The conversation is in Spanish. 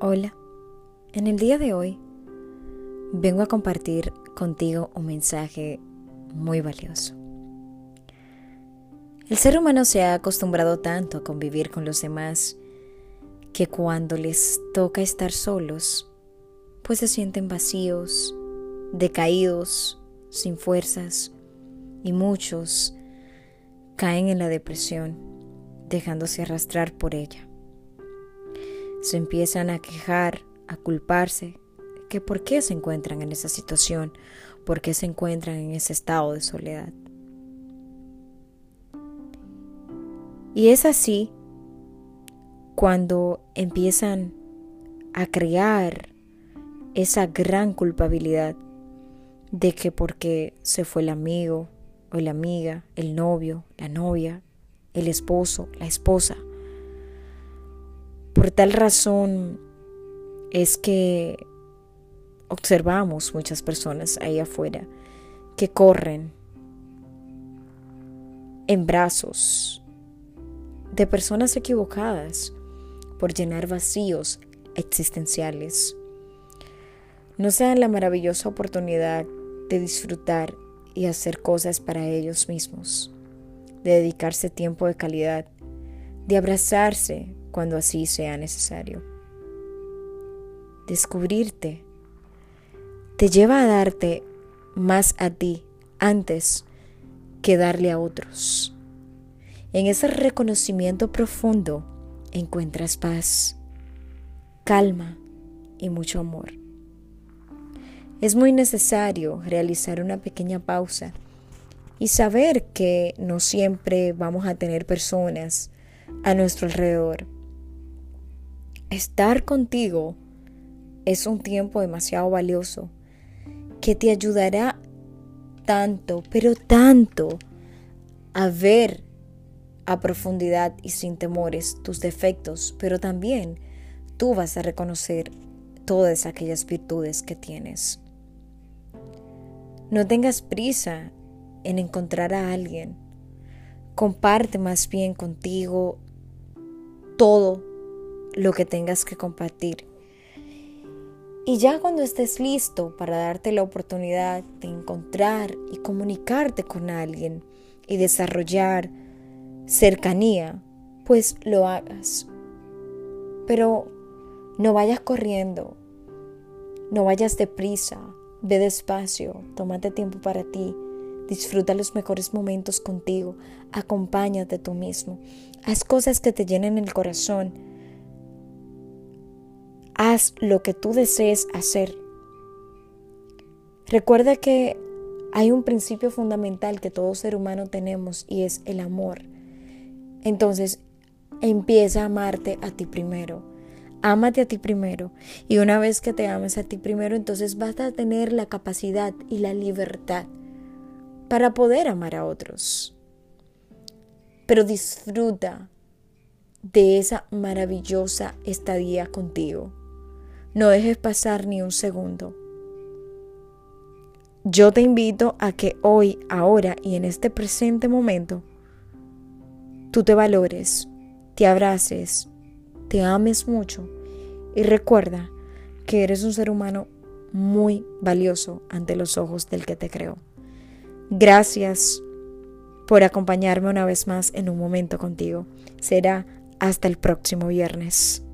Hola, en el día de hoy vengo a compartir contigo un mensaje muy valioso. El ser humano se ha acostumbrado tanto a convivir con los demás que cuando les toca estar solos, pues se sienten vacíos, decaídos, sin fuerzas y muchos caen en la depresión, dejándose arrastrar por ella se empiezan a quejar, a culparse, que por qué se encuentran en esa situación, por qué se encuentran en ese estado de soledad. Y es así cuando empiezan a crear esa gran culpabilidad de que porque se fue el amigo o la amiga, el novio, la novia, el esposo, la esposa, por tal razón es que observamos muchas personas ahí afuera que corren en brazos de personas equivocadas por llenar vacíos existenciales. No se dan la maravillosa oportunidad de disfrutar y hacer cosas para ellos mismos, de dedicarse tiempo de calidad, de abrazarse cuando así sea necesario. Descubrirte te lleva a darte más a ti antes que darle a otros. En ese reconocimiento profundo encuentras paz, calma y mucho amor. Es muy necesario realizar una pequeña pausa y saber que no siempre vamos a tener personas a nuestro alrededor Estar contigo es un tiempo demasiado valioso que te ayudará tanto, pero tanto a ver a profundidad y sin temores tus defectos, pero también tú vas a reconocer todas aquellas virtudes que tienes. No tengas prisa en encontrar a alguien. Comparte más bien contigo todo lo que tengas que compartir. Y ya cuando estés listo para darte la oportunidad de encontrar y comunicarte con alguien y desarrollar cercanía, pues lo hagas. Pero no vayas corriendo, no vayas deprisa, ve despacio, tómate tiempo para ti, disfruta los mejores momentos contigo, acompáñate tú mismo, haz cosas que te llenen el corazón Haz lo que tú desees hacer. Recuerda que hay un principio fundamental que todo ser humano tenemos y es el amor. Entonces, empieza a amarte a ti primero. Ámate a ti primero. Y una vez que te ames a ti primero, entonces vas a tener la capacidad y la libertad para poder amar a otros. Pero disfruta de esa maravillosa estadía contigo. No dejes pasar ni un segundo. Yo te invito a que hoy, ahora y en este presente momento, tú te valores, te abraces, te ames mucho y recuerda que eres un ser humano muy valioso ante los ojos del que te creó. Gracias por acompañarme una vez más en un momento contigo. Será hasta el próximo viernes.